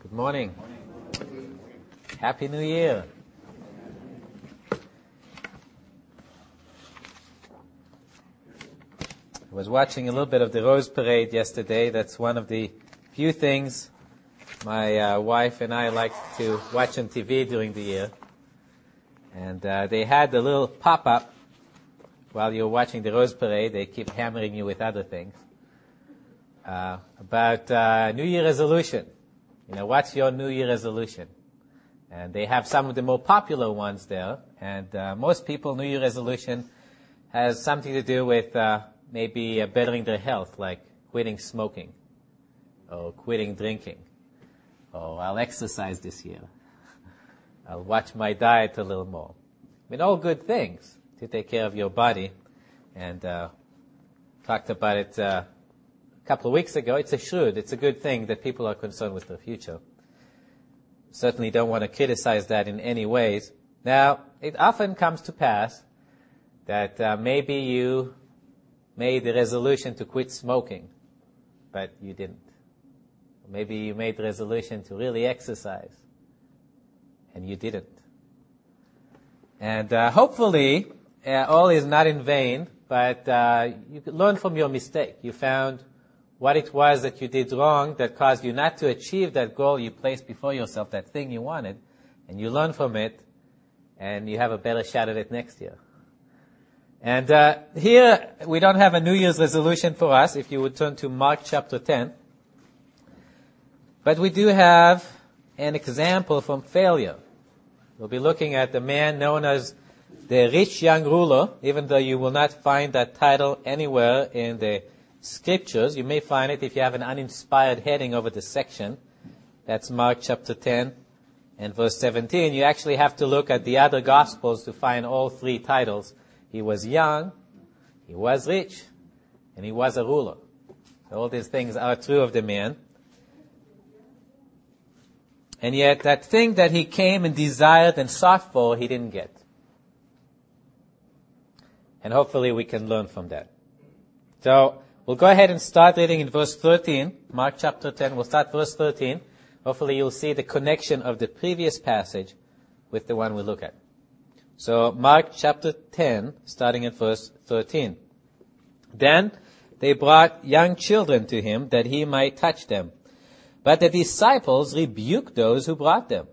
Good morning. Happy New Year. I was watching a little bit of the Rose Parade yesterday. That's one of the few things my uh, wife and I like to watch on TV during the year. And uh, they had a little pop-up while you're watching the Rose Parade. They keep hammering you with other things. Uh, about uh, New Year resolution. You know, what's your New Year resolution? And they have some of the more popular ones there. And uh, most people, New Year resolution has something to do with uh, maybe uh, bettering their health, like quitting smoking or quitting drinking. Or I'll exercise this year. I'll watch my diet a little more. I mean, all good things to take care of your body. And uh, talked about it uh, a couple of weeks ago. It's a should. It's a good thing that people are concerned with the future. Certainly don't want to criticize that in any ways. Now, it often comes to pass that uh, maybe you made the resolution to quit smoking, but you didn't. Maybe you made the resolution to really exercise, and you didn't. And uh, hopefully, uh, all is not in vain, but uh, you learn from your mistake. You found what it was that you did wrong that caused you not to achieve that goal you placed before yourself, that thing you wanted, and you learn from it, and you have a better shot at it next year. And uh, here we don't have a New Year's resolution for us. If you would turn to Mark chapter 10, but we do have an example from failure. We'll be looking at the man known as the rich young ruler, even though you will not find that title anywhere in the scriptures. You may find it if you have an uninspired heading over the section. That's Mark chapter 10 and verse 17. You actually have to look at the other gospels to find all three titles. He was young, he was rich, and he was a ruler. So all these things are true of the man. And yet that thing that he came and desired and sought for, he didn't get. And hopefully we can learn from that. So, we'll go ahead and start reading in verse 13, Mark chapter 10. We'll start verse 13. Hopefully you'll see the connection of the previous passage with the one we look at. So, Mark chapter 10, starting at verse 13. Then they brought young children to him that he might touch them. But the disciples rebuked those who brought them.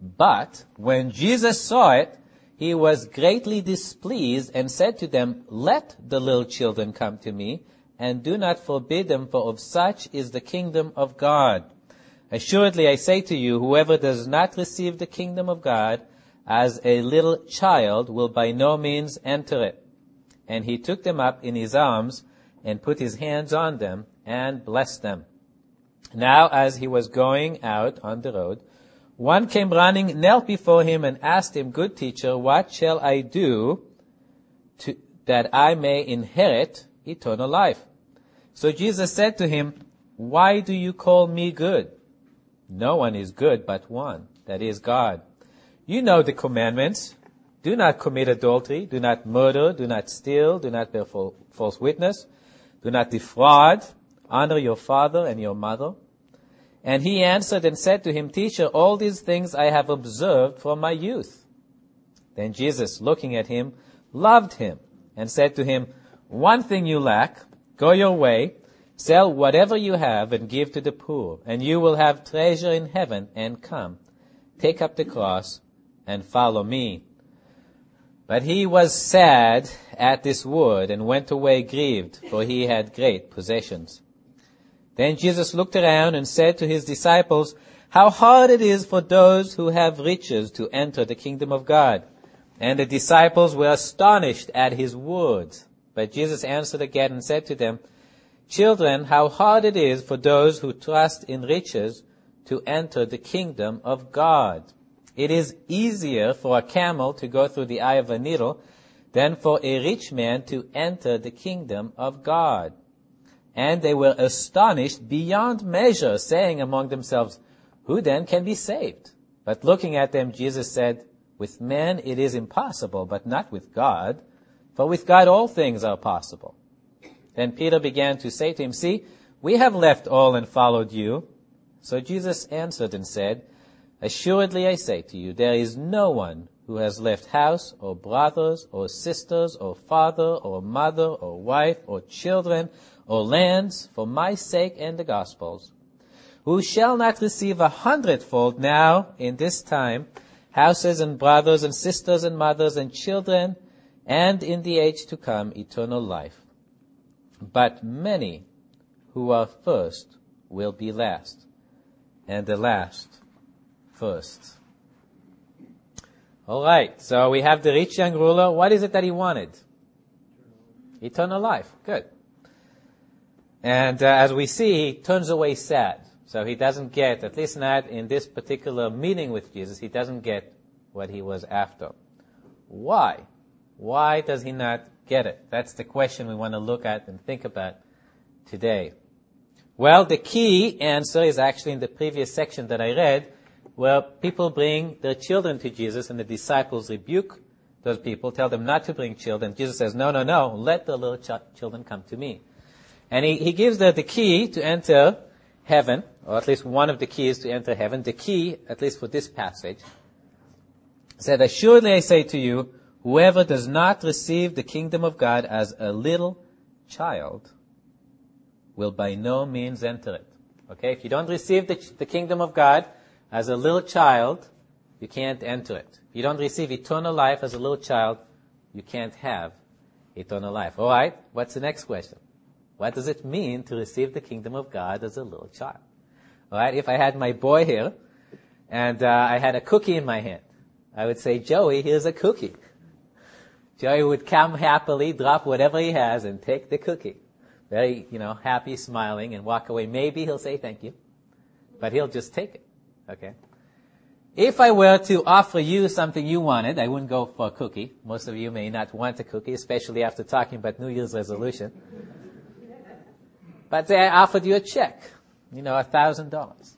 But when Jesus saw it, he was greatly displeased and said to them, Let the little children come to me, and do not forbid them, for of such is the kingdom of God. Assuredly I say to you, whoever does not receive the kingdom of God as a little child will by no means enter it. And he took them up in his arms and put his hands on them and blessed them. Now as he was going out on the road, one came running, knelt before him, and asked him, Good teacher, what shall I do to, that I may inherit eternal life? So Jesus said to him, Why do you call me good? No one is good but one, that is God. You know the commandments. Do not commit adultery, do not murder, do not steal, do not bear false witness, do not defraud, honor your father and your mother. And he answered and said to him, Teacher, all these things I have observed from my youth. Then Jesus, looking at him, loved him and said to him, One thing you lack, go your way, sell whatever you have and give to the poor, and you will have treasure in heaven, and come, take up the cross and follow me. But he was sad at this word and went away grieved, for he had great possessions. Then Jesus looked around and said to his disciples, How hard it is for those who have riches to enter the kingdom of God. And the disciples were astonished at his words. But Jesus answered again and said to them, Children, how hard it is for those who trust in riches to enter the kingdom of God. It is easier for a camel to go through the eye of a needle than for a rich man to enter the kingdom of God. And they were astonished beyond measure, saying among themselves, Who then can be saved? But looking at them, Jesus said, With men it is impossible, but not with God, for with God all things are possible. Then Peter began to say to him, See, we have left all and followed you. So Jesus answered and said, Assuredly I say to you, there is no one who has left house or brothers or sisters or father or mother or wife or children or lands for my sake and the gospel's, who shall not receive a hundredfold now in this time houses and brothers and sisters and mothers and children and in the age to come eternal life. But many who are first will be last and the last first. All right. So we have the rich young ruler. What is it that he wanted? Eternal life. Good. And uh, as we see, he turns away sad. So he doesn't get, at least not in this particular meeting with Jesus, he doesn't get what he was after. Why? Why does he not get it? That's the question we want to look at and think about today. Well, the key answer is actually in the previous section that I read, where people bring their children to Jesus and the disciples rebuke those people, tell them not to bring children. Jesus says, no, no, no, let the little ch- children come to me. And he, he gives the, the key to enter heaven, or at least one of the keys to enter heaven. The key, at least for this passage, said, Assuredly I say to you, whoever does not receive the kingdom of God as a little child will by no means enter it. Okay, if you don't receive the, the kingdom of God as a little child, you can't enter it. If you don't receive eternal life as a little child, you can't have eternal life. All right, what's the next question? What does it mean to receive the kingdom of God as a little child? All right, if I had my boy here and uh, I had a cookie in my hand, I would say, Joey, here's a cookie. Joey would come happily, drop whatever he has, and take the cookie. Very, you know, happy, smiling, and walk away. Maybe he'll say thank you, but he'll just take it. Okay? If I were to offer you something you wanted, I wouldn't go for a cookie. Most of you may not want a cookie, especially after talking about New Year's resolution. But say I offered you a check, you know, a thousand dollars.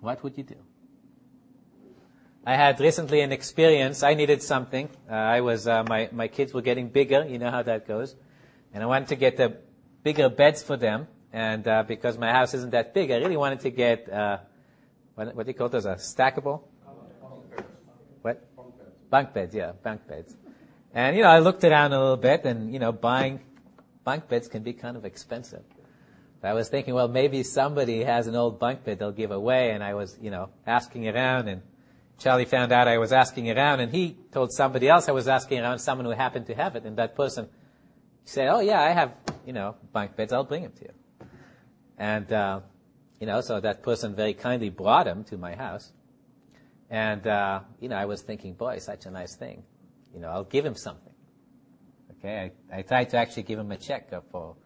What would you do? I had recently an experience. I needed something. Uh, I was, uh, my, my kids were getting bigger. You know how that goes. And I wanted to get the bigger beds for them. And, uh, because my house isn't that big, I really wanted to get, uh, what, what do you call those? A stackable? What? Bunk beds. Bunk beds, yeah, bunk beds. And, you know, I looked around a little bit and, you know, buying bunk beds can be kind of expensive. I was thinking, well, maybe somebody has an old bunk bed they'll give away. And I was, you know, asking around and Charlie found out I was asking around and he told somebody else I was asking around, someone who happened to have it. And that person said, oh yeah, I have, you know, bunk beds. I'll bring them to you. And, uh, you know, so that person very kindly brought him to my house. And, uh, you know, I was thinking, boy, such a nice thing. You know, I'll give him something. Okay, I, I tried to actually give him a check for,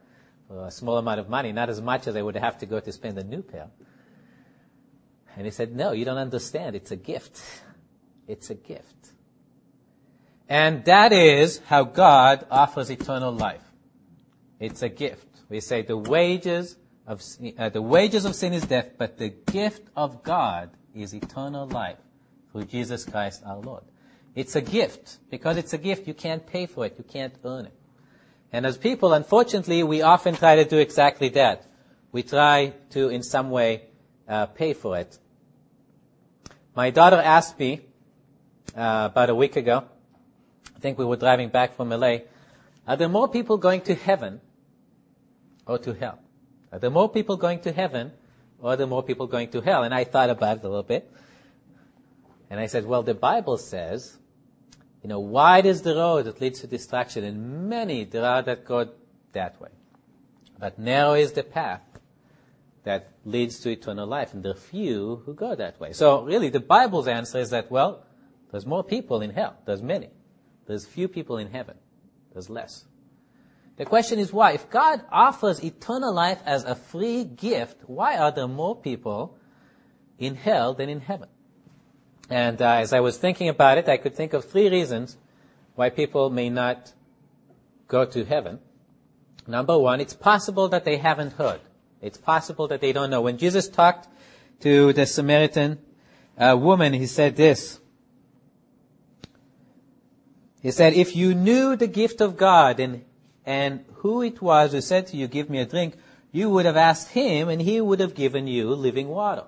for a small amount of money, not as much as I would have to go to spend a new pair. And he said, no, you don't understand. It's a gift. It's a gift. And that is how God offers eternal life. It's a gift. We say the wages of, uh, the wages of sin is death, but the gift of God is eternal life through Jesus Christ our Lord. It's a gift. Because it's a gift, you can't pay for it. You can't earn it. And as people, unfortunately, we often try to do exactly that. We try to, in some way, uh, pay for it. My daughter asked me uh, about a week ago, I think we were driving back from LA, are there more people going to heaven or to hell? Are there more people going to heaven or are there more people going to hell? And I thought about it a little bit. And I said, well, the Bible says, you know, wide is the road that leads to destruction, and many there are that go that way. But narrow is the path that leads to eternal life, and there are few who go that way. So really, the Bible's answer is that, well, there's more people in hell. There's many. There's few people in heaven. There's less. The question is why? If God offers eternal life as a free gift, why are there more people in hell than in heaven? And uh, as I was thinking about it, I could think of three reasons why people may not go to heaven. Number one, it's possible that they haven't heard. It's possible that they don't know. When Jesus talked to the Samaritan uh, woman, he said this. He said, if you knew the gift of God and, and who it was who said to you, give me a drink, you would have asked him and he would have given you living water.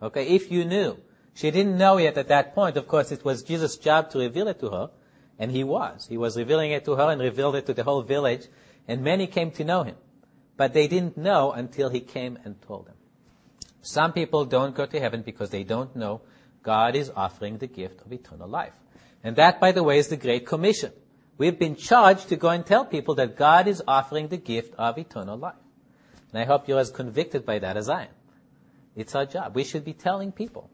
Okay, if you knew. She didn't know yet at that point. Of course, it was Jesus' job to reveal it to her, and he was. He was revealing it to her and revealed it to the whole village, and many came to know him. But they didn't know until he came and told them. Some people don't go to heaven because they don't know God is offering the gift of eternal life. And that, by the way, is the Great Commission. We've been charged to go and tell people that God is offering the gift of eternal life. And I hope you're as convicted by that as I am. It's our job. We should be telling people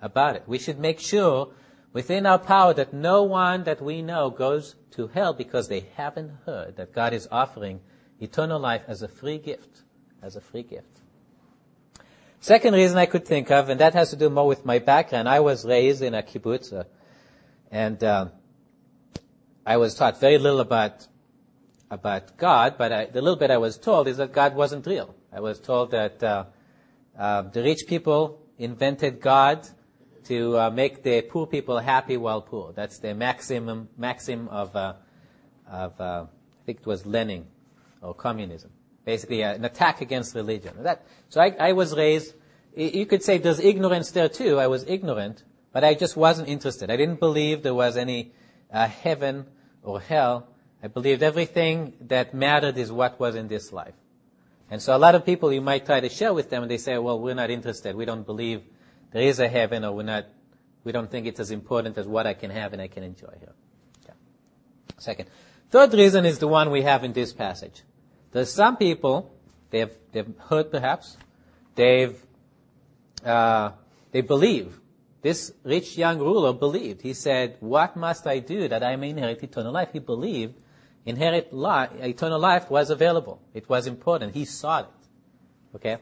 about it. We should make sure within our power that no one that we know goes to hell because they haven't heard that God is offering eternal life as a free gift. As a free gift. Second reason I could think of, and that has to do more with my background. I was raised in a kibbutz, uh, and uh, I was taught very little about about God, but I, the little bit I was told is that God wasn't real. I was told that uh, uh the rich people invented God to uh, make the poor people happy while poor. That's the maximum maxim of uh, of I think it was Lenin or communism. Basically, an attack against religion. That, so I, I was raised. You could say there's ignorance there too. I was ignorant, but I just wasn't interested. I didn't believe there was any uh, heaven or hell. I believed everything that mattered is what was in this life. And so a lot of people you might try to share with them and they say, well, we're not interested. We don't believe there is a heaven or we're not, we don't think it's as important as what I can have and I can enjoy here. Second. Third reason is the one we have in this passage. There's some people, they've, they've heard perhaps, they've, uh, they believe. This rich young ruler believed. He said, what must I do that I may inherit eternal life? He believed inherit life, eternal life was available. It was important. He sought it. Okay?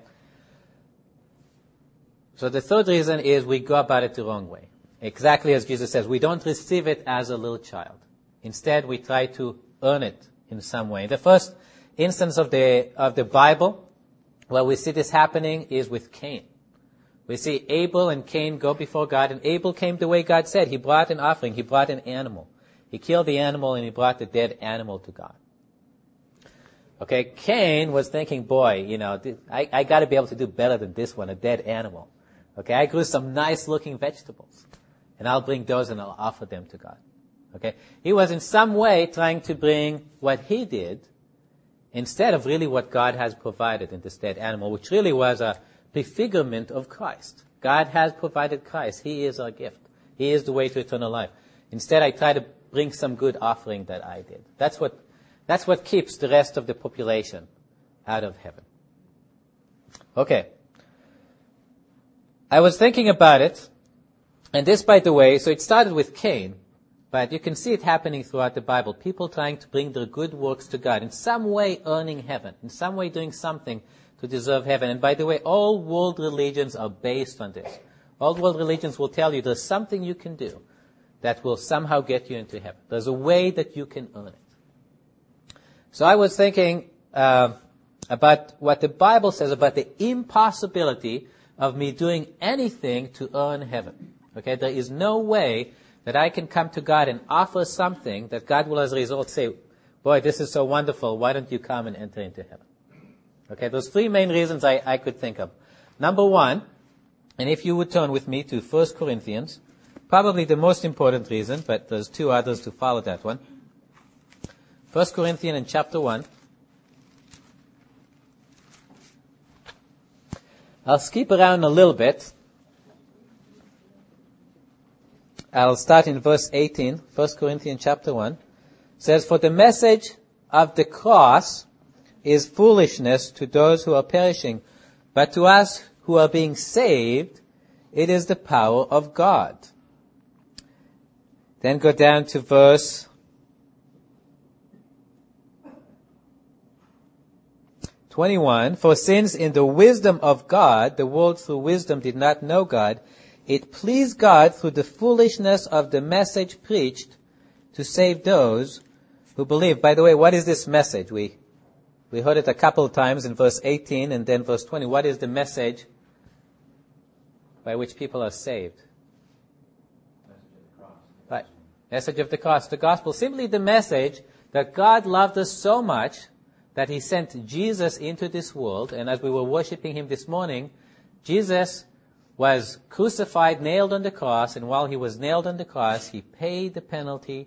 So the third reason is we go about it the wrong way. Exactly as Jesus says, we don't receive it as a little child. Instead, we try to earn it in some way. The first instance of the, of the Bible where we see this happening is with Cain. We see Abel and Cain go before God, and Abel came the way God said. He brought an offering. He brought an animal. He killed the animal and he brought the dead animal to God. Okay, Cain was thinking, boy, you know, I, I gotta be able to do better than this one, a dead animal. Okay, I grew some nice looking vegetables. And I'll bring those and I'll offer them to God. Okay? He was in some way trying to bring what he did instead of really what God has provided in this dead animal, which really was a prefigurement of Christ. God has provided Christ. He is our gift. He is the way to eternal life. Instead, I try to bring some good offering that I did. That's what, that's what keeps the rest of the population out of heaven. Okay. I was thinking about it, and this, by the way, so it started with Cain, but you can see it happening throughout the Bible. People trying to bring their good works to God, in some way earning heaven, in some way doing something to deserve heaven. And by the way, all world religions are based on this. All world religions will tell you there's something you can do that will somehow get you into heaven. There's a way that you can earn it. So I was thinking uh, about what the Bible says about the impossibility of me doing anything to earn heaven. Okay, there is no way that I can come to God and offer something that God will as a result say, boy, this is so wonderful, why don't you come and enter into heaven? Okay, those three main reasons I, I could think of. Number one, and if you would turn with me to 1 Corinthians, probably the most important reason, but there's two others to follow that one. 1 Corinthians in chapter 1. I'll skip around a little bit I'll start in verse 18, 1 Corinthians chapter 1. It says, For the message of the cross is foolishness to those who are perishing, but to us who are being saved, it is the power of God. Then go down to verse 21. For since in the wisdom of God, the world through wisdom did not know God, it pleased God through the foolishness of the message preached to save those who believe. By the way, what is this message? We, we heard it a couple of times in verse 18 and then verse 20. What is the message by which people are saved? Message of the cross. Right. Message of the cross. The gospel. Simply the message that God loved us so much that he sent Jesus into this world, and as we were worshiping him this morning, Jesus was crucified, nailed on the cross, and while he was nailed on the cross, he paid the penalty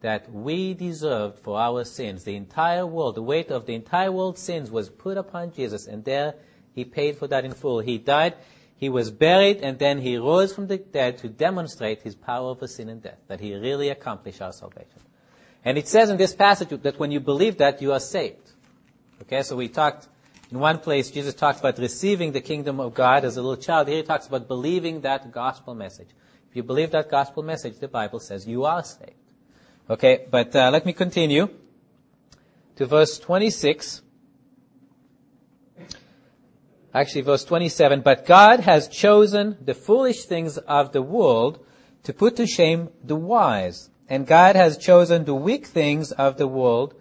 that we deserved for our sins. The entire world, the weight of the entire world's sins was put upon Jesus, and there he paid for that in full. He died, he was buried, and then he rose from the dead to demonstrate his power over sin and death, that he really accomplished our salvation. And it says in this passage that when you believe that, you are saved. Okay, so we talked, in one place, Jesus talks about receiving the kingdom of God as a little child. Here he talks about believing that gospel message. If you believe that gospel message, the Bible says you are saved. Okay, but uh, let me continue to verse 26. Actually, verse 27. But God has chosen the foolish things of the world to put to shame the wise. And God has chosen the weak things of the world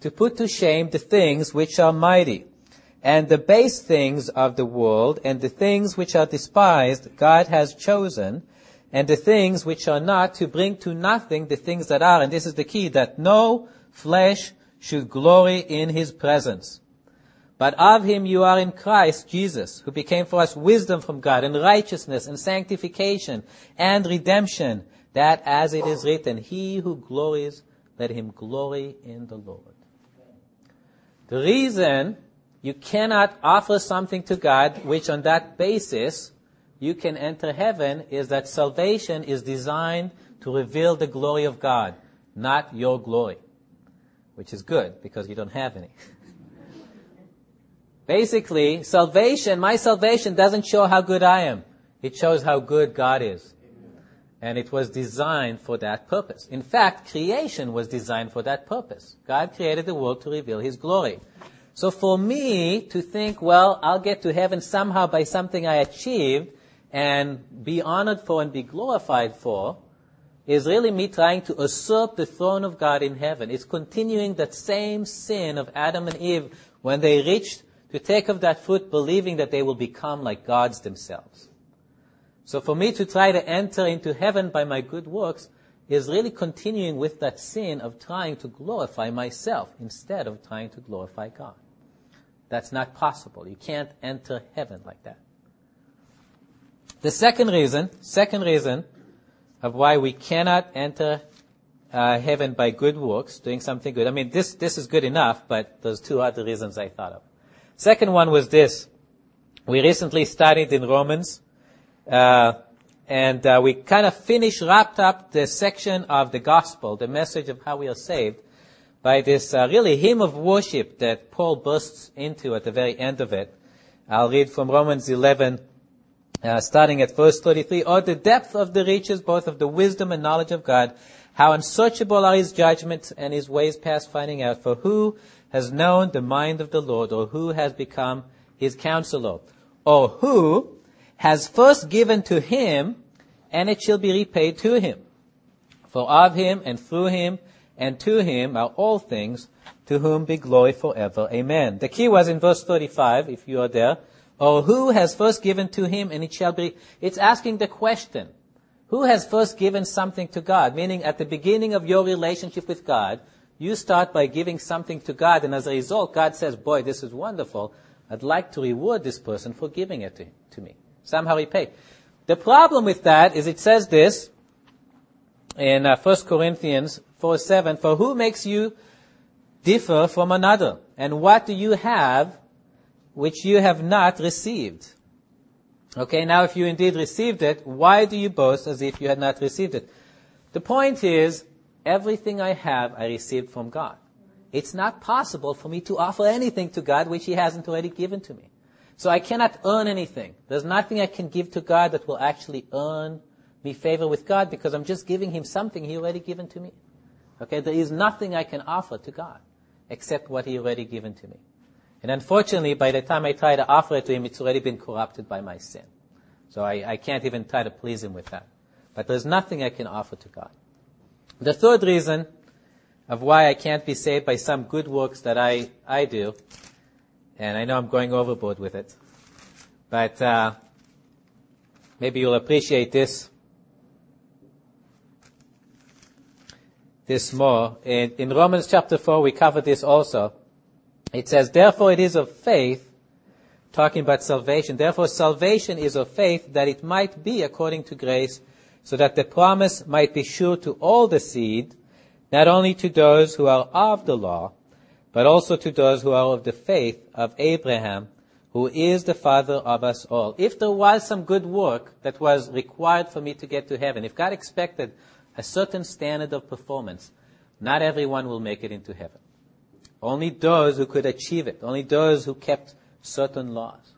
to put to shame the things which are mighty. And the base things of the world and the things which are despised, God has chosen and the things which are not to bring to nothing the things that are. And this is the key, that no flesh should glory in his presence. But of him you are in Christ Jesus, who became for us wisdom from God and righteousness and sanctification and redemption, that as it is written, he who glories, let him glory in the Lord. The reason you cannot offer something to God which on that basis you can enter heaven is that salvation is designed to reveal the glory of God, not your glory, which is good because you don't have any. Basically, salvation, my salvation doesn't show how good I am. It shows how good God is. And it was designed for that purpose. In fact, creation was designed for that purpose. God created the world to reveal His glory. So for me to think, well, I'll get to heaven somehow by something I achieved, and be honored for and be glorified for is really me trying to usurp the throne of God in heaven. It's continuing that same sin of Adam and Eve when they reached to take of that fruit believing that they will become like gods themselves. So for me to try to enter into heaven by my good works is really continuing with that sin of trying to glorify myself instead of trying to glorify God. That's not possible. You can't enter heaven like that. The second reason, second reason of why we cannot enter uh, heaven by good works, doing something good. I mean, this this is good enough, but there's two other reasons I thought of. Second one was this: we recently studied in Romans, uh, and uh, we kind of finished, wrapped up the section of the gospel, the message of how we are saved, by this uh, really hymn of worship that Paul bursts into at the very end of it. I'll read from Romans 11, uh, starting at verse 33, or the depth of the riches both of the wisdom and knowledge of God, how unsearchable are his judgments and his ways past finding out. For who has known the mind of the Lord, or who has become his counselor, or who has first given to him, and it shall be repaid to him. For of him and through him and to him are all things, to whom be glory forever. Amen. The key was in verse 35, if you are there. Or who has first given to him and it shall be, it's asking the question. Who has first given something to God? Meaning at the beginning of your relationship with God, you start by giving something to God and as a result, God says, boy, this is wonderful. I'd like to reward this person for giving it to, to me. Somehow repay. The problem with that is it says this in uh, 1 Corinthians 4 7, for who makes you differ from another? And what do you have which you have not received. Okay, now if you indeed received it, why do you boast as if you had not received it? The point is, everything I have I received from God. It's not possible for me to offer anything to God which He hasn't already given to me. So I cannot earn anything. There's nothing I can give to God that will actually earn me favor with God because I'm just giving Him something He already given to me. Okay, there is nothing I can offer to God except what He already given to me. And unfortunately, by the time I try to offer it to him, it's already been corrupted by my sin. So I, I can't even try to please him with that. But there's nothing I can offer to God. The third reason of why I can't be saved by some good works that I, I do, and I know I'm going overboard with it, but uh, maybe you'll appreciate this this more. In, in Romans chapter 4, we covered this also. it says, therefore it is of faith, talking about salvation. Therefore salvation is of faith that it might be according to grace, so that the promise might be sure to all the seed, not only to those who are of the law, but also to those who are of the faith of Abraham, who is the father of us all. If there was some good work that was required for me to get to heaven, if God expected a certain standard of performance, not everyone will make it into heaven. Only those who could achieve it, only those who kept certain laws.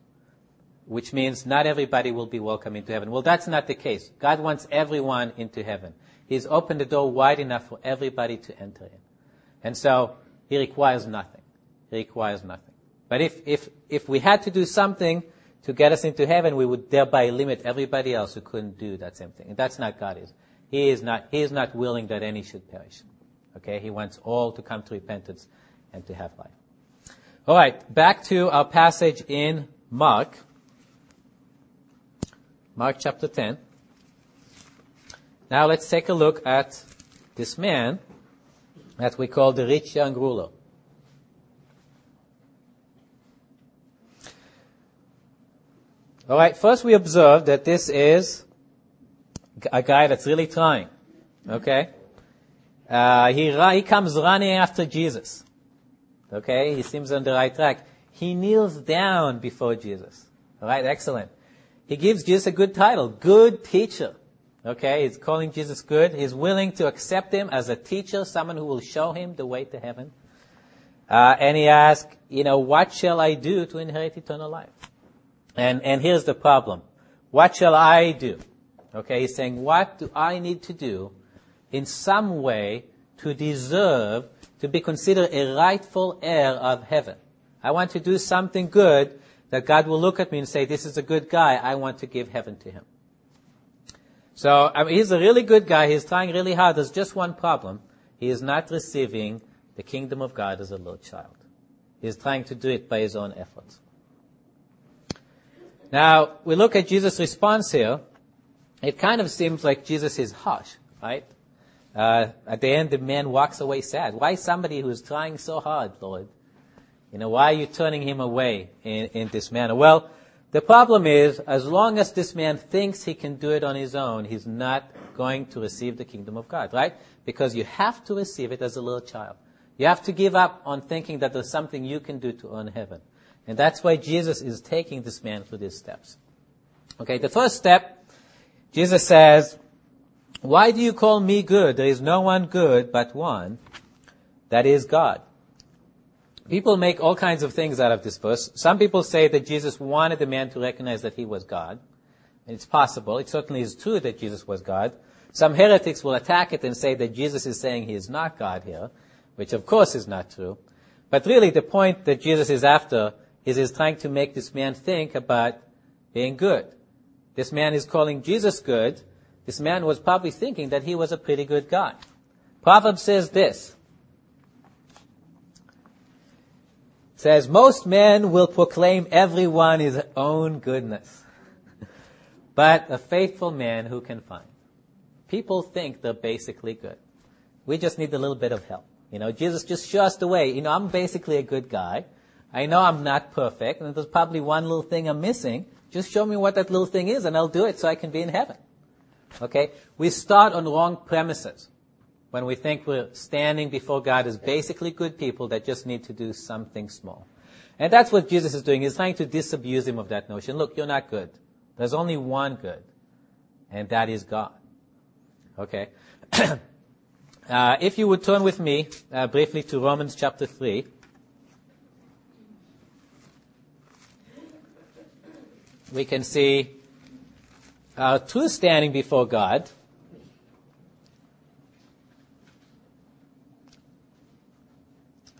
Which means not everybody will be welcome into heaven. Well, that's not the case. God wants everyone into heaven. He's opened the door wide enough for everybody to enter in. And so, He requires nothing. He requires nothing. But if, if, if we had to do something to get us into heaven, we would thereby limit everybody else who couldn't do that same thing. And that's not God is. He is not, He is not willing that any should perish. Okay? He wants all to come to repentance and to have life. Alright, back to our passage in Mark. Mark chapter 10. Now let's take a look at this man that we call the rich young ruler. Alright, first we observe that this is a guy that's really trying. Okay? Uh, he, he comes running after Jesus. Okay? He seems on the right track. He kneels down before Jesus. Alright, excellent. He gives Jesus a good title, good teacher. Okay, he's calling Jesus good. He's willing to accept him as a teacher, someone who will show him the way to heaven. Uh, and he asks, you know, what shall I do to inherit eternal life? And, and here's the problem. What shall I do? Okay, he's saying, what do I need to do in some way to deserve to be considered a rightful heir of heaven? I want to do something good that God will look at me and say, this is a good guy. I want to give heaven to him. So I mean, he's a really good guy. He's trying really hard. There's just one problem. He is not receiving the kingdom of God as a little child. He's trying to do it by his own efforts. Now, we look at Jesus' response here. It kind of seems like Jesus is harsh, right? Uh, at the end, the man walks away sad. Why somebody who's trying so hard, Lord? You know, why are you turning him away in, in this manner? Well, the problem is, as long as this man thinks he can do it on his own, he's not going to receive the kingdom of God, right? Because you have to receive it as a little child. You have to give up on thinking that there's something you can do to earn heaven. And that's why Jesus is taking this man through these steps. Okay, the first step, Jesus says, why do you call me good? There is no one good but one, that is God. People make all kinds of things out of this verse. Some people say that Jesus wanted the man to recognize that he was God. And it's possible. It certainly is true that Jesus was God. Some heretics will attack it and say that Jesus is saying he is not God here, which of course is not true. But really the point that Jesus is after is he's trying to make this man think about being good. This man is calling Jesus good. This man was probably thinking that he was a pretty good guy. Proverbs says this, says, most men will proclaim everyone his own goodness, but a faithful man who can find? People think they're basically good. We just need a little bit of help. You know, Jesus just show us the way. You know, I'm basically a good guy. I know I'm not perfect, and there's probably one little thing I'm missing. Just show me what that little thing is, and I'll do it so I can be in heaven. Okay? We start on wrong premises when we think we're standing before God as basically good people that just need to do something small. And that's what Jesus is doing. He's trying to disabuse him of that notion. Look, you're not good. There's only one good, and that is God. Okay? uh, if you would turn with me uh, briefly to Romans chapter 3. We can see our true standing before God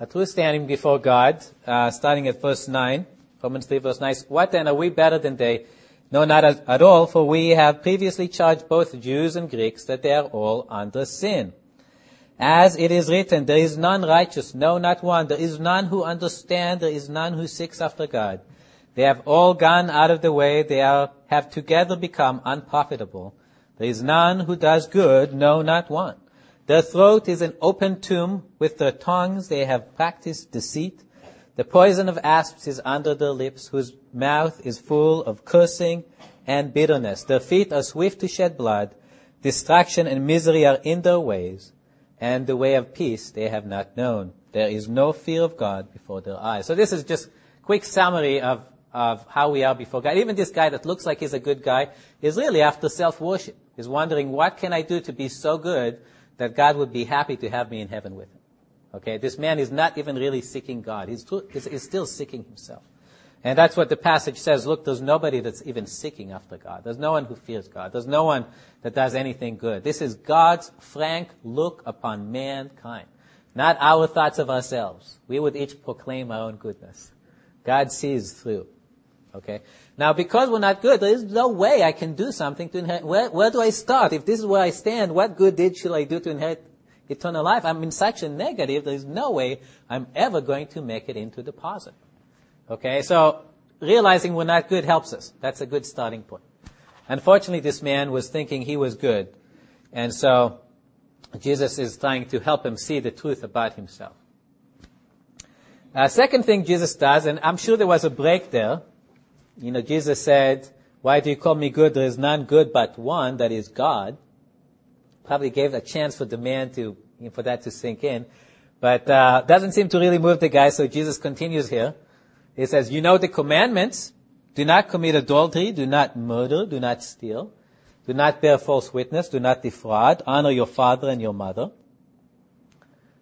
A true standing before God, uh, starting at verse 9, Romans 3 verse 9, what then are we better than they? No, not at, at all, for we have previously charged both Jews and Greeks that they are all under sin. As it is written, there is none righteous, no, not one. There is none who understand, there is none who seeks after God. They have all gone out of the way, they are, have together become unprofitable. There is none who does good, no, not one. Their throat is an open tomb. With their tongues they have practiced deceit. The poison of asps is under their lips, whose mouth is full of cursing and bitterness. Their feet are swift to shed blood. Distraction and misery are in their ways, and the way of peace they have not known. There is no fear of God before their eyes. So this is just quick summary of, of how we are before God. Even this guy that looks like he's a good guy is really after self-worship. He's wondering, what can I do to be so good that God would be happy to have me in heaven with him? Okay, this man is not even really seeking God. He's, he's still seeking himself. And that's what the passage says. Look, there's nobody that's even seeking after God. There's no one who fears God. There's no one that does anything good. This is God's frank look upon mankind. Not our thoughts of ourselves. We would each proclaim our own goodness. God sees through. Okay? Now, because we're not good, there is no way I can do something to inherit. Where, where do I start? If this is where I stand, what good did should I do to inherit eternal life? I'm in such a negative, there's no way I'm ever going to make it into the positive. Okay, so realizing we're not good helps us. That's a good starting point. Unfortunately, this man was thinking he was good. And so Jesus is trying to help him see the truth about himself. Uh, second thing Jesus does, and I'm sure there was a break there. You know, Jesus said, why do you call me good? There is none good but one, that is God. Probably gave a chance for the man to, for that to sink in. But, uh, doesn't seem to really move the guy, so Jesus continues here. He says, you know the commandments. Do not commit adultery. Do not murder. Do not steal. Do not bear false witness. Do not defraud. Honor your father and your mother.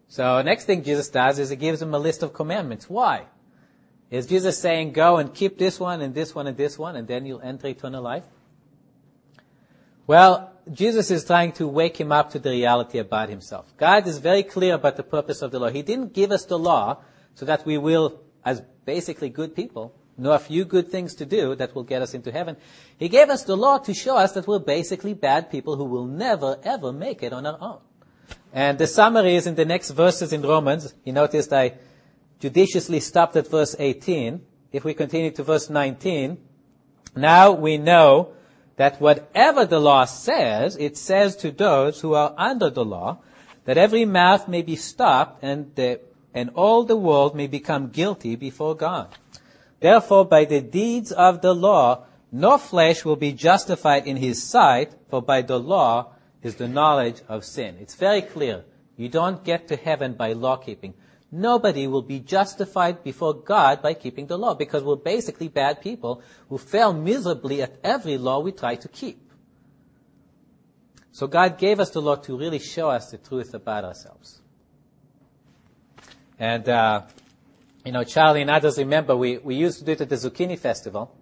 So next thing Jesus does is he gives him a list of commandments. Why? Is Jesus saying, go and keep this one and this one and this one and then you'll enter eternal life? Well, Jesus is trying to wake him up to the reality about himself. God is very clear about the purpose of the law. He didn't give us the law so that we will, as basically good people, know a few good things to do that will get us into heaven. He gave us the law to show us that we're basically bad people who will never ever make it on our own. And the summary is in the next verses in Romans. You noticed I judiciously stopped at verse 18. If we continue to verse 19, now we know that whatever the law says, it says to those who are under the law, that every mouth may be stopped and the and all the world may become guilty before God. Therefore, by the deeds of the law, no flesh will be justified in his sight, for by the law is the knowledge of sin. It's very clear. You don't get to heaven by law keeping. Nobody will be justified before God by keeping the law because we're basically bad people who fail miserably at every law we try to keep. So God gave us the law to really show us the truth about ourselves. And, uh, you know, Charlie and others remember we, we used to do it at the Zucchini Festival.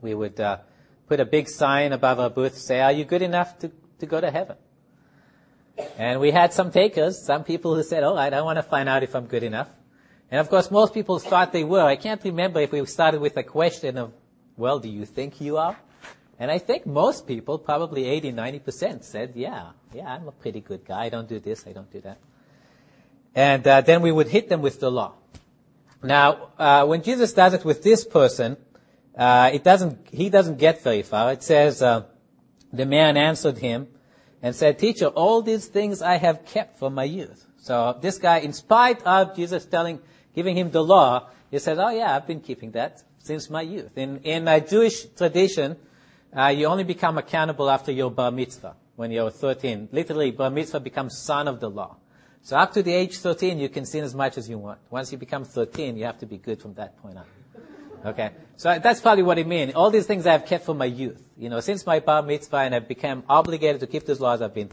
We would uh, put a big sign above our booth, say, are you good enough to, to go to heaven? And we had some takers, some people who said, right, I don't want to find out if I'm good enough. And of course, most people thought they were. I can't remember if we started with a question of, well, do you think you are? And I think most people, probably 80, 90% said, yeah, yeah, I'm a pretty good guy. I don't do this, I don't do that. And uh, then we would hit them with the law. Now, uh, when Jesus does it with this person, uh, it doesn't. He doesn't get very far. It says, uh, "The man answered him and said, Teacher, all these things I have kept from my youth." So this guy, in spite of Jesus telling, giving him the law, he said, "Oh yeah, I've been keeping that since my youth." In in a Jewish tradition, uh, you only become accountable after your bar mitzvah when you're 13. Literally, bar mitzvah becomes son of the law. So up to the age 13, you can sin as much as you want. Once you become 13, you have to be good from that point on. Okay? So that's probably what it means. All these things I've kept from my youth. You know, since my bar mitzvah and I became obligated to keep these laws, I've been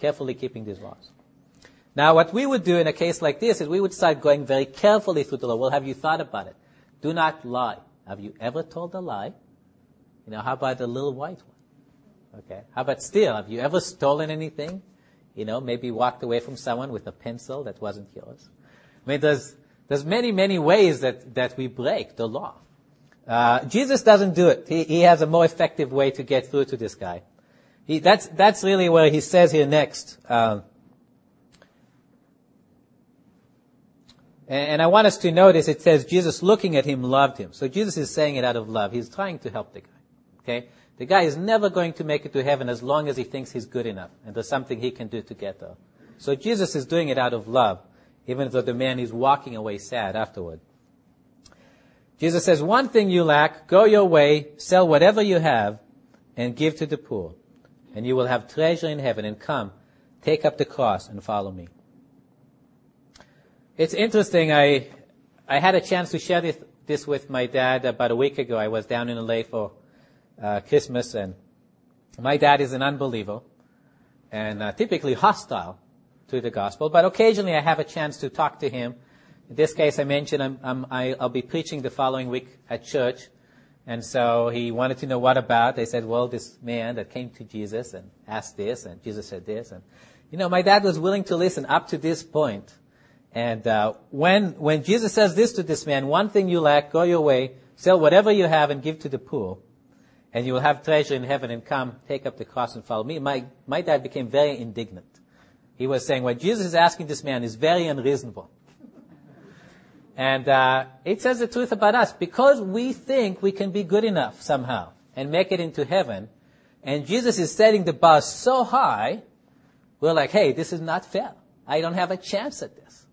carefully keeping these laws. Now, what we would do in a case like this is we would start going very carefully through the law. Well, have you thought about it? Do not lie. Have you ever told a lie? You know, how about the little white one? Okay. How about steal? Have you ever stolen anything? You know, maybe walked away from someone with a pencil that wasn't yours. I mean, there's, there's many, many ways that, that we break the law. Uh, Jesus doesn't do it. He, he has a more effective way to get through to this guy. He, that's, that's really where he says here next. Um, and, and I want us to notice it says Jesus looking at him loved him. So Jesus is saying it out of love. He's trying to help the guy. Okay? The guy is never going to make it to heaven as long as he thinks he's good enough and there's something he can do to get there. So Jesus is doing it out of love, even though the man is walking away sad afterward. Jesus says, one thing you lack, go your way, sell whatever you have, and give to the poor, and you will have treasure in heaven, and come, take up the cross and follow me. It's interesting, I, I had a chance to share this, this with my dad about a week ago. I was down in LA for uh, Christmas, and my dad is an unbeliever, and uh, typically hostile to the gospel, but occasionally I have a chance to talk to him in this case, I mentioned I'm, I'm, I'll be preaching the following week at church. And so he wanted to know what about. They said, well, this man that came to Jesus and asked this, and Jesus said this. And, you know, my dad was willing to listen up to this point. And uh, when, when Jesus says this to this man, one thing you lack, go your way, sell whatever you have and give to the poor, and you will have treasure in heaven and come, take up the cross and follow me. My, my dad became very indignant. He was saying, what Jesus is asking this man is very unreasonable. And uh, it says the truth about us because we think we can be good enough somehow and make it into heaven. And Jesus is setting the bar so high, we're like, hey, this is not fair. I don't have a chance at this.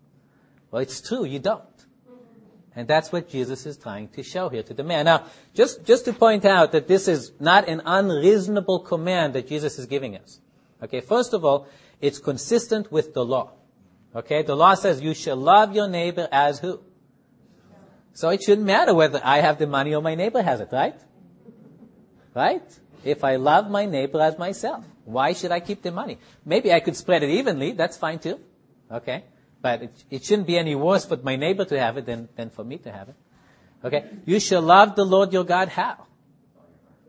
Well, it's true, you don't. And that's what Jesus is trying to show here to the man. Now, just, just to point out that this is not an unreasonable command that Jesus is giving us. Okay, first of all, it's consistent with the law. Okay, the law says you shall love your neighbor as who? So it shouldn't matter whether I have the money or my neighbor has it, right? Right? If I love my neighbor as myself, why should I keep the money? Maybe I could spread it evenly, that's fine too. Okay? But it, it shouldn't be any worse for my neighbor to have it than, than for me to have it. Okay? You shall love the Lord your God how?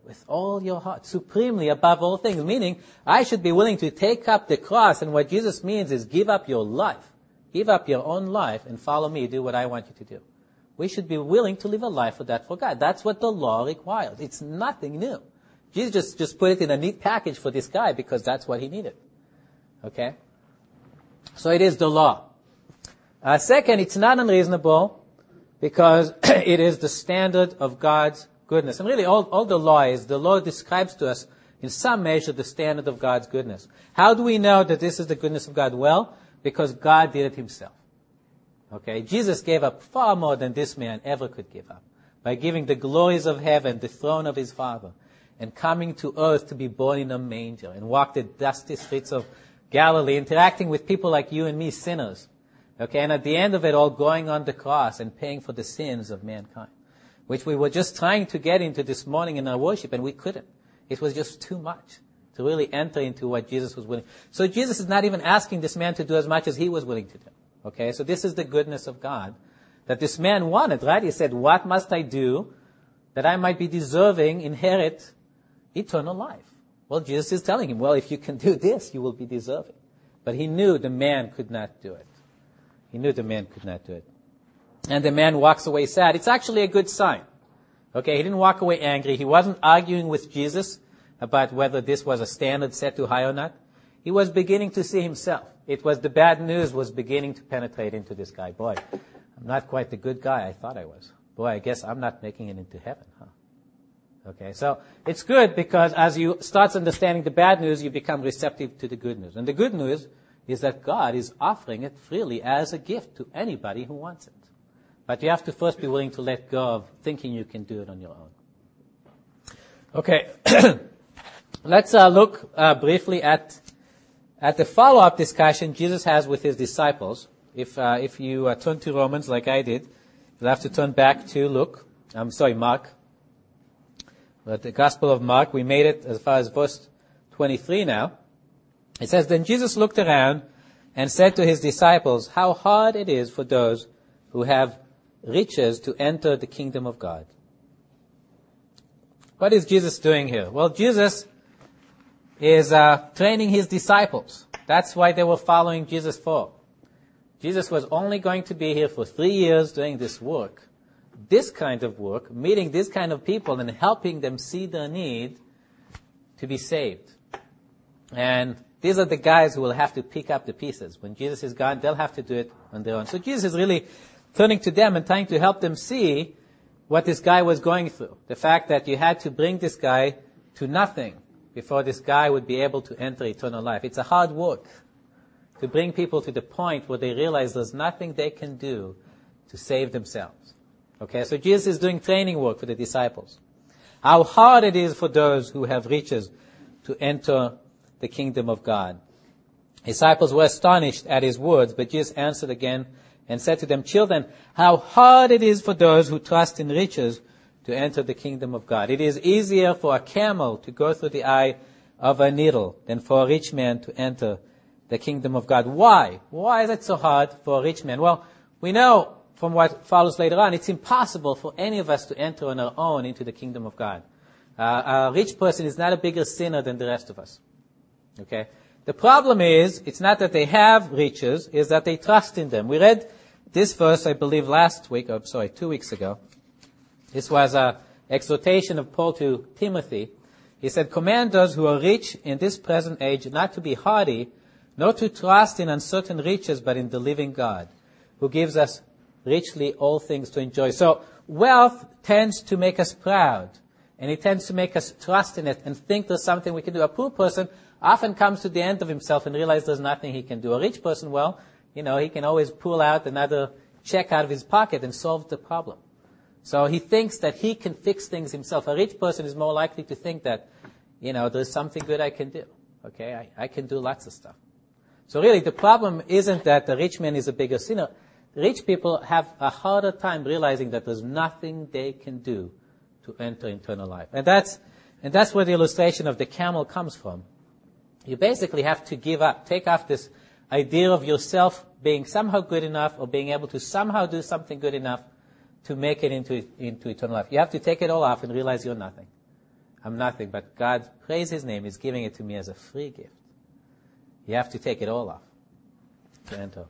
With all your heart, supremely above all things. Meaning, I should be willing to take up the cross, and what Jesus means is give up your life. Give up your own life and follow me, do what I want you to do. We should be willing to live a life of that for God. That's what the law requires. It's nothing new. Jesus just, just put it in a neat package for this guy because that's what he needed. Okay? So it is the law. Uh, second, it's not unreasonable because it is the standard of God's goodness. And really all, all the law is, the law describes to us in some measure the standard of God's goodness. How do we know that this is the goodness of God? Well, because God did it himself. Okay, Jesus gave up far more than this man ever could give up by giving the glories of heaven, the throne of his Father, and coming to earth to be born in a manger and walk the dusty streets of Galilee, interacting with people like you and me, sinners. Okay, and at the end of it all, going on the cross and paying for the sins of mankind, which we were just trying to get into this morning in our worship, and we couldn't. It was just too much to really enter into what Jesus was willing. So Jesus is not even asking this man to do as much as he was willing to do. Okay, so this is the goodness of God that this man wanted, right? He said, what must I do that I might be deserving, inherit eternal life? Well, Jesus is telling him, well, if you can do this, you will be deserving. But he knew the man could not do it. He knew the man could not do it. And the man walks away sad. It's actually a good sign. Okay, he didn't walk away angry. He wasn't arguing with Jesus about whether this was a standard set too high or not. He was beginning to see himself. It was the bad news was beginning to penetrate into this guy. Boy, I'm not quite the good guy I thought I was. Boy, I guess I'm not making it into heaven, huh? Okay, so it's good because as you start understanding the bad news, you become receptive to the good news. And the good news is that God is offering it freely as a gift to anybody who wants it. But you have to first be willing to let go of thinking you can do it on your own. Okay, let's uh, look uh, briefly at at the follow-up discussion Jesus has with his disciples, if, uh, if you uh, turn to Romans like I did, you'll have to turn back to Luke. I'm sorry, Mark. But the Gospel of Mark, we made it as far as verse 23 now. It says, Then Jesus looked around and said to his disciples, How hard it is for those who have riches to enter the kingdom of God. What is Jesus doing here? Well, Jesus is uh, training his disciples. That's why they were following Jesus for. Jesus was only going to be here for three years doing this work, this kind of work, meeting this kind of people and helping them see their need to be saved. And these are the guys who will have to pick up the pieces. When Jesus is gone, they'll have to do it on their own. So Jesus is really turning to them and trying to help them see what this guy was going through. The fact that you had to bring this guy to nothing before this guy would be able to enter eternal life. It's a hard work to bring people to the point where they realize there's nothing they can do to save themselves. Okay, so Jesus is doing training work for the disciples. How hard it is for those who have riches to enter the kingdom of God. Disciples were astonished at his words, but Jesus answered again and said to them, Children, how hard it is for those who trust in riches to enter the kingdom of God. It is easier for a camel to go through the eye of a needle than for a rich man to enter the kingdom of God. Why? Why is it so hard for a rich man? Well, we know from what follows later on, it's impossible for any of us to enter on our own into the kingdom of God. Uh, a rich person is not a bigger sinner than the rest of us. Okay? The problem is, it's not that they have riches, is that they trust in them. We read this verse, I believe, last week, or sorry, two weeks ago. This was a exhortation of Paul to Timothy. He said, command those who are rich in this present age not to be haughty, nor to trust in uncertain riches, but in the living God, who gives us richly all things to enjoy. So wealth tends to make us proud, and it tends to make us trust in it and think there's something we can do. A poor person often comes to the end of himself and realizes there's nothing he can do. A rich person, well, you know, he can always pull out another check out of his pocket and solve the problem. So he thinks that he can fix things himself. A rich person is more likely to think that, you know, there's something good I can do. Okay, I, I can do lots of stuff. So really, the problem isn't that the rich man is a bigger sinner. Rich people have a harder time realizing that there's nothing they can do to enter eternal life. And that's, and that's where the illustration of the camel comes from. You basically have to give up, take off this idea of yourself being somehow good enough or being able to somehow do something good enough to make it into, into eternal life. You have to take it all off and realize you're nothing. I'm nothing, but God, praise His name, is giving it to me as a free gift. You have to take it all off to enter.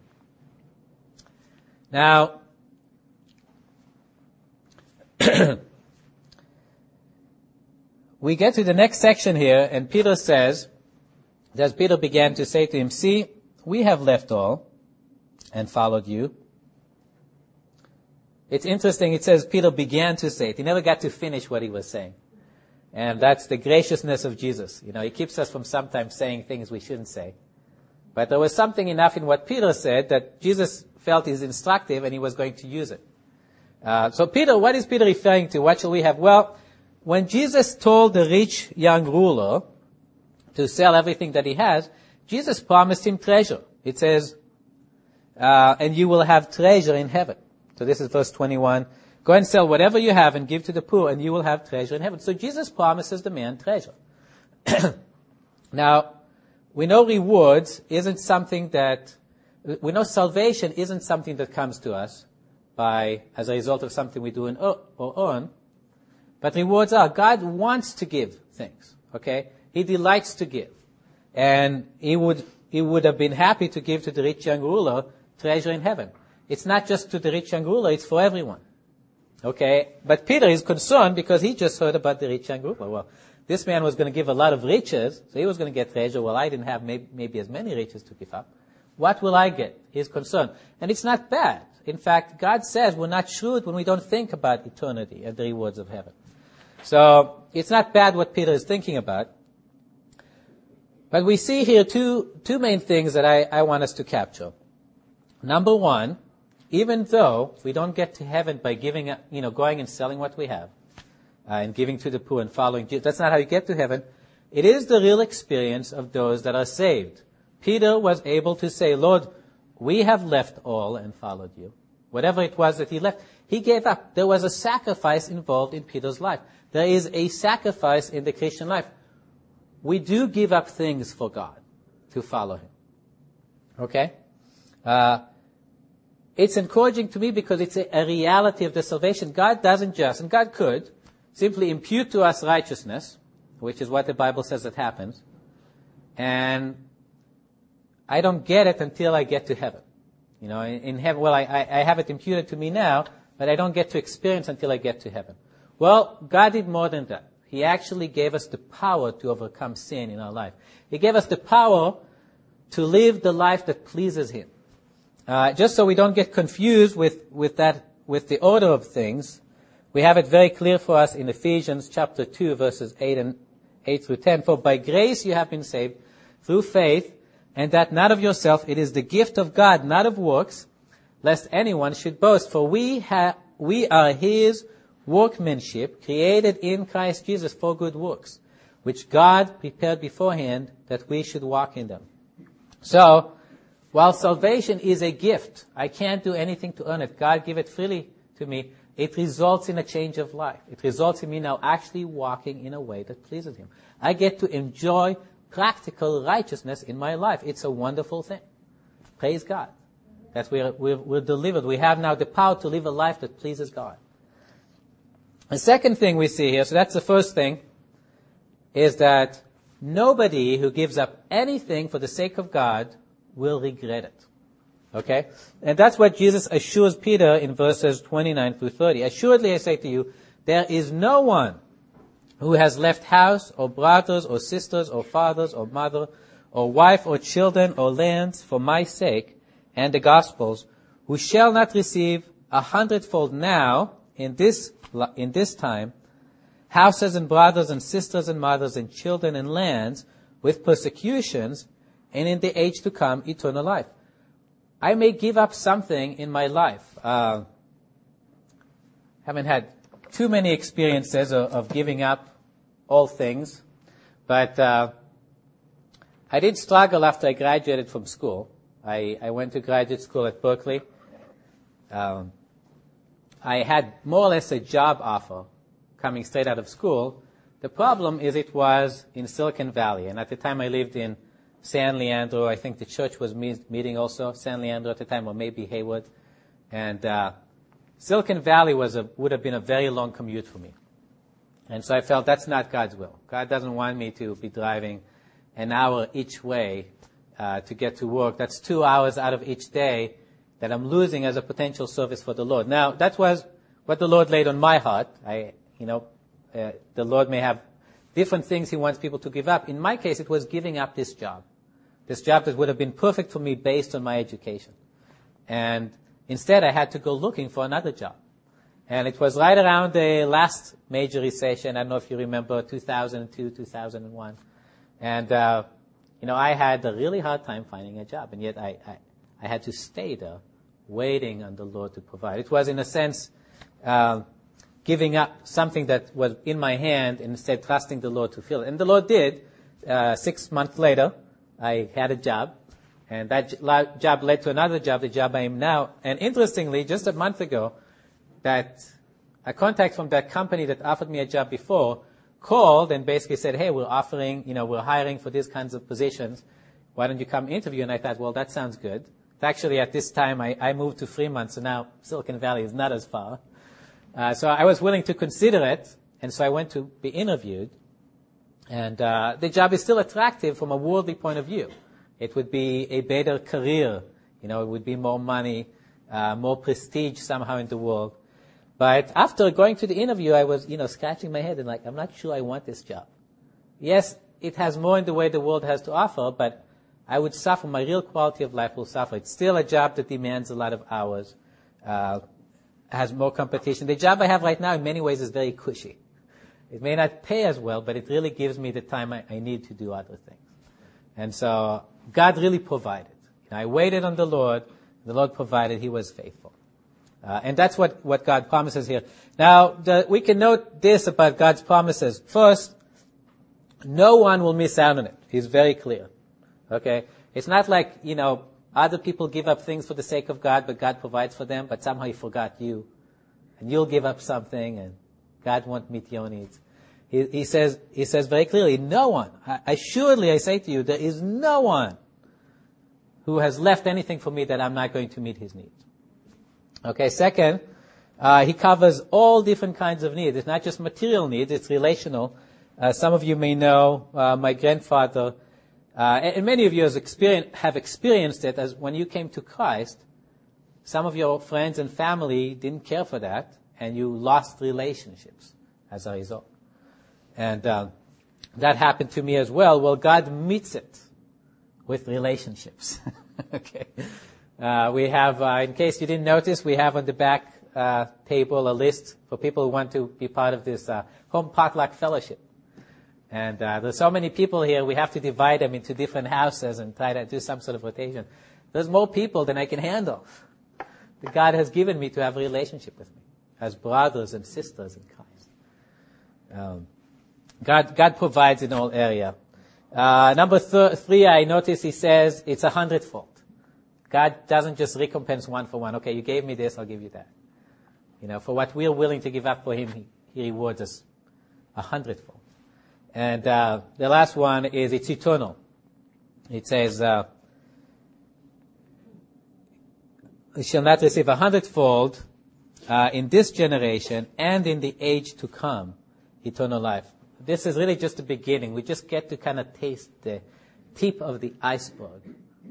Now, we get to the next section here, and Peter says, as Peter began to say to him, See, we have left all and followed you. It's interesting, it says Peter began to say it. He never got to finish what he was saying. And that's the graciousness of Jesus. You know, he keeps us from sometimes saying things we shouldn't say. But there was something enough in what Peter said that Jesus felt is instructive and he was going to use it. Uh, so Peter, what is Peter referring to? What shall we have? Well, when Jesus told the rich young ruler to sell everything that he has, Jesus promised him treasure. It says, uh, and you will have treasure in heaven. So this is verse 21. Go and sell whatever you have and give to the poor and you will have treasure in heaven. So Jesus promises the man treasure. now, we know rewards isn't something that we know salvation isn't something that comes to us by, as a result of something we do or earn, but rewards are. God wants to give things, okay? He delights to give. And he would, he would have been happy to give to the rich young ruler treasure in heaven. It's not just to the rich young ruler, it's for everyone. Okay? But Peter is concerned because he just heard about the rich young ruler. Well, this man was going to give a lot of riches, so he was going to get treasure. Well, I didn't have maybe, maybe as many riches to give up. What will I get? He's concerned. And it's not bad. In fact, God says we're not shrewd when we don't think about eternity and the rewards of heaven. So, it's not bad what Peter is thinking about. But we see here two, two main things that I, I want us to capture. Number one, even though we don't get to heaven by giving, you know, going and selling what we have, uh, and giving to the poor and following Jesus, that's not how you get to heaven. It is the real experience of those that are saved. Peter was able to say, Lord, we have left all and followed you. Whatever it was that he left, he gave up. There was a sacrifice involved in Peter's life. There is a sacrifice in the Christian life. We do give up things for God to follow Him. Okay? Uh, it's encouraging to me because it's a, a reality of the salvation. God doesn't just, and God could, simply impute to us righteousness, which is what the Bible says that happens, and I don't get it until I get to heaven. You know, in, heaven, well, I, I, I have it imputed to me now, but I don't get to experience until I get to heaven. Well, God did more than that. He actually gave us the power to overcome sin in our life. He gave us the power to live the life that pleases Him. Uh, just so we don't get confused with, with that, with the order of things, we have it very clear for us in Ephesians chapter 2 verses 8 and 8 through 10. For by grace you have been saved through faith, and that not of yourself, it is the gift of God, not of works, lest anyone should boast. For we ha- we are His workmanship, created in Christ Jesus for good works, which God prepared beforehand that we should walk in them. So, while salvation is a gift, I can't do anything to earn it. God gave it freely to me. It results in a change of life. It results in me now actually walking in a way that pleases Him. I get to enjoy practical righteousness in my life. It's a wonderful thing. Praise God. That we're, we're, we're delivered. We have now the power to live a life that pleases God. The second thing we see here, so that's the first thing, is that nobody who gives up anything for the sake of God will regret it. Okay? And that's what Jesus assures Peter in verses 29 through 30. Assuredly I say to you, there is no one who has left house or brothers or sisters or fathers or mother or wife or children or lands for my sake and the gospel's who shall not receive a hundredfold now in this in this time, houses and brothers and sisters and mothers and children and lands with persecutions, and in the age to come, eternal life. I may give up something in my life. Uh, haven't had too many experiences of, of giving up all things, but uh, I did struggle after I graduated from school. I, I went to graduate school at Berkeley. Um, I had more or less a job offer coming straight out of school. The problem is it was in Silicon Valley, and at the time I lived in San Leandro. I think the church was meeting also San Leandro at the time, or maybe Hayward. And uh, Silicon Valley was a, would have been a very long commute for me. And so I felt that's not God's will. God doesn't want me to be driving an hour each way uh, to get to work. That's two hours out of each day that I'm losing as a potential service for the Lord. Now, that was what the Lord laid on my heart. I, you know, uh, the Lord may have different things He wants people to give up. In my case, it was giving up this job. This job that would have been perfect for me based on my education. And instead, I had to go looking for another job. And it was right around the last major recession. I don't know if you remember 2002, 2001. And, uh, you know, I had a really hard time finding a job. And yet I, I I had to stay there, waiting on the Lord to provide. It was, in a sense, uh, giving up something that was in my hand and instead trusting the Lord to fill it. And the Lord did. Uh, six months later, I had a job, and that job led to another job, the job I am now. And interestingly, just a month ago, that a contact from that company that offered me a job before called and basically said, "Hey, we're offering, you know, we're hiring for these kinds of positions. Why don't you come interview?" And I thought, well, that sounds good. Actually, at this time, I, I moved to Fremont, so now Silicon Valley is not as far. Uh, so I was willing to consider it, and so I went to be interviewed. And uh, the job is still attractive from a worldly point of view. It would be a better career. You know, it would be more money, uh, more prestige somehow in the world. But after going to the interview, I was, you know, scratching my head and like, I'm not sure I want this job. Yes, it has more in the way the world has to offer, but I would suffer. My real quality of life will suffer. It's still a job that demands a lot of hours, uh, has more competition. The job I have right now, in many ways, is very cushy. It may not pay as well, but it really gives me the time I, I need to do other things. And so God really provided. I waited on the Lord. The Lord provided. He was faithful. Uh, and that's what, what God promises here. Now, the, we can note this about God's promises. First, no one will miss out on it. He's very clear. Okay? It's not like, you know, other people give up things for the sake of God, but God provides for them, but somehow He forgot you. And you'll give up something and God won't meet your needs. He, he says, he says very clearly, no one, assuredly I say to you, there is no one who has left anything for me that I'm not going to meet his needs. Okay, second, uh, he covers all different kinds of needs. It's not just material needs, it's relational. Uh, some of you may know, uh, my grandfather uh, and many of you have experienced it as when you came to Christ, some of your friends and family didn't care for that, and you lost relationships as a result. And uh, that happened to me as well. Well, God meets it with relationships. okay. Uh, we have, uh, in case you didn't notice, we have on the back uh, table a list for people who want to be part of this uh, home potluck fellowship. And uh, there's so many people here, we have to divide them into different houses and try to do some sort of rotation. There's more people than I can handle that God has given me to have a relationship with me. As brothers and sisters in Christ. Um, God, God provides in all area. Uh, number th- three, I notice he says it's a hundredfold. God doesn't just recompense one for one. Okay, you gave me this, I'll give you that. You know, for what we're willing to give up for Him, He, he rewards us a hundredfold. And uh, the last one is it's eternal. It says, uh, "You shall not receive a hundredfold uh, in this generation and in the age to come, eternal life." This is really just the beginning. We just get to kind of taste the tip of the iceberg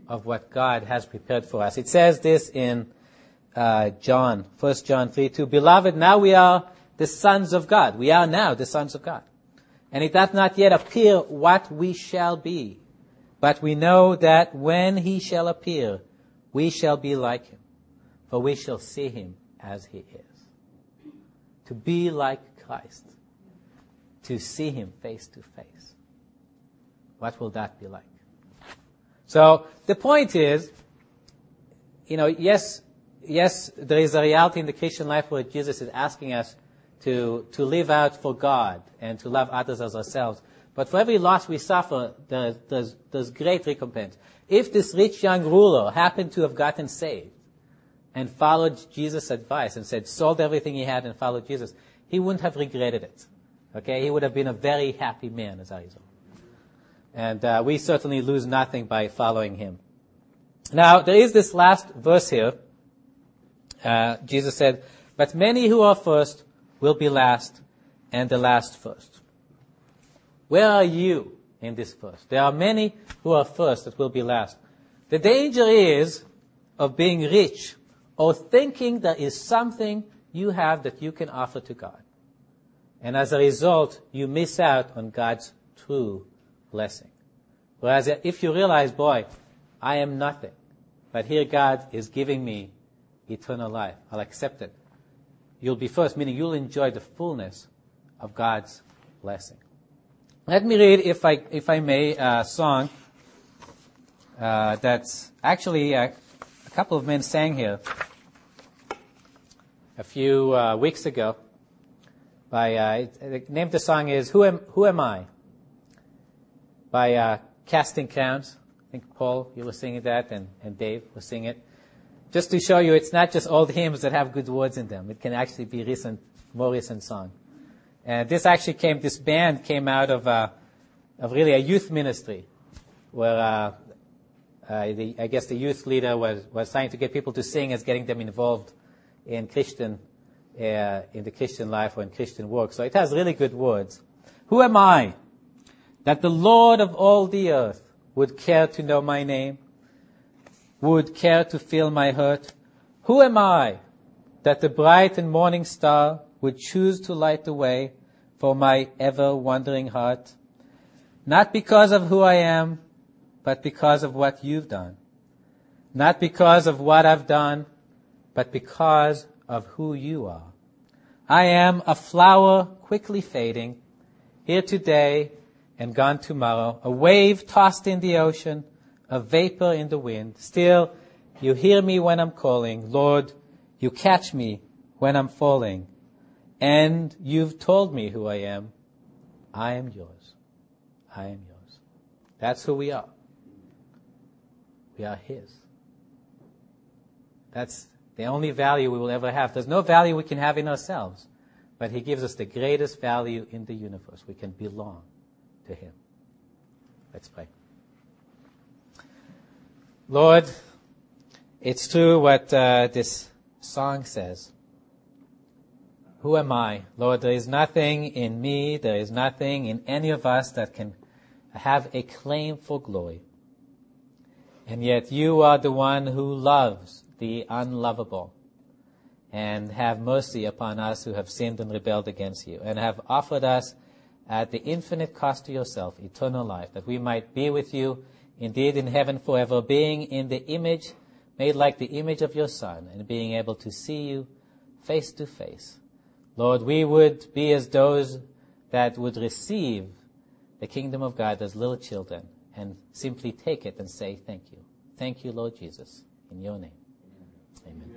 of what God has prepared for us. It says this in uh, John, 1 John 3 2. Beloved, now we are the sons of God. We are now the sons of God. And it doth not yet appear what we shall be. But we know that when he shall appear, we shall be like him. For we shall see him as he is. To be like Christ. To see him face to face. What will that be like? So the point is, you know, yes, yes, there is a reality in the Christian life where Jesus is asking us to, to live out for God and to love others as ourselves. But for every loss we suffer, there's, there's, there's great recompense. If this rich young ruler happened to have gotten saved and followed Jesus' advice and said, sold everything he had and followed Jesus, he wouldn't have regretted it. Okay? He would have been a very happy man as a result. And uh, we certainly lose nothing by following him. Now, there is this last verse here. Uh, Jesus said, But many who are first will be last, and the last first. Where are you in this verse? There are many who are first that will be last. The danger is of being rich or thinking there is something you have that you can offer to God. And as a result, you miss out on God's true blessing. Whereas if you realize, boy, I am nothing, but here God is giving me eternal life, I'll accept it. You'll be first, meaning you'll enjoy the fullness of God's blessing. Let me read, if I, if I may, a song uh, that's actually uh, a couple of men sang here a few uh, weeks ago. By uh, the name of the song is "Who Am Who Am I?" by uh, Casting Crowns. I think Paul, you were singing that, and, and Dave was singing it. Just to show you, it's not just old hymns that have good words in them. It can actually be recent, more recent song. And this actually came, this band came out of, uh, of really a youth ministry, where uh, the, I guess the youth leader was, was trying to get people to sing as getting them involved in Christian, uh, in the Christian life or in Christian work. So it has really good words. Who am I? that the Lord of all the earth would care to know my name, would care to feel my hurt. Who am I that the bright and morning star would choose to light the way for my ever wandering heart? Not because of who I am, but because of what you've done. Not because of what I've done, but because of who you are. I am a flower quickly fading, here today and gone tomorrow, a wave tossed in the ocean, a vapor in the wind. Still, you hear me when I'm calling. Lord, you catch me when I'm falling. And you've told me who I am. I am yours. I am yours. That's who we are. We are His. That's the only value we will ever have. There's no value we can have in ourselves, but He gives us the greatest value in the universe. We can belong to Him. Let's pray. Lord, it's true what uh, this song says. Who am I? Lord, there is nothing in me, there is nothing in any of us that can have a claim for glory. And yet you are the one who loves the unlovable and have mercy upon us who have sinned and rebelled against you and have offered us at the infinite cost to yourself, eternal life, that we might be with you indeed in heaven forever, being in the image, made like the image of your Son, and being able to see you face to face. Lord, we would be as those that would receive the kingdom of God as little children and simply take it and say thank you. Thank you, Lord Jesus, in your name. Amen.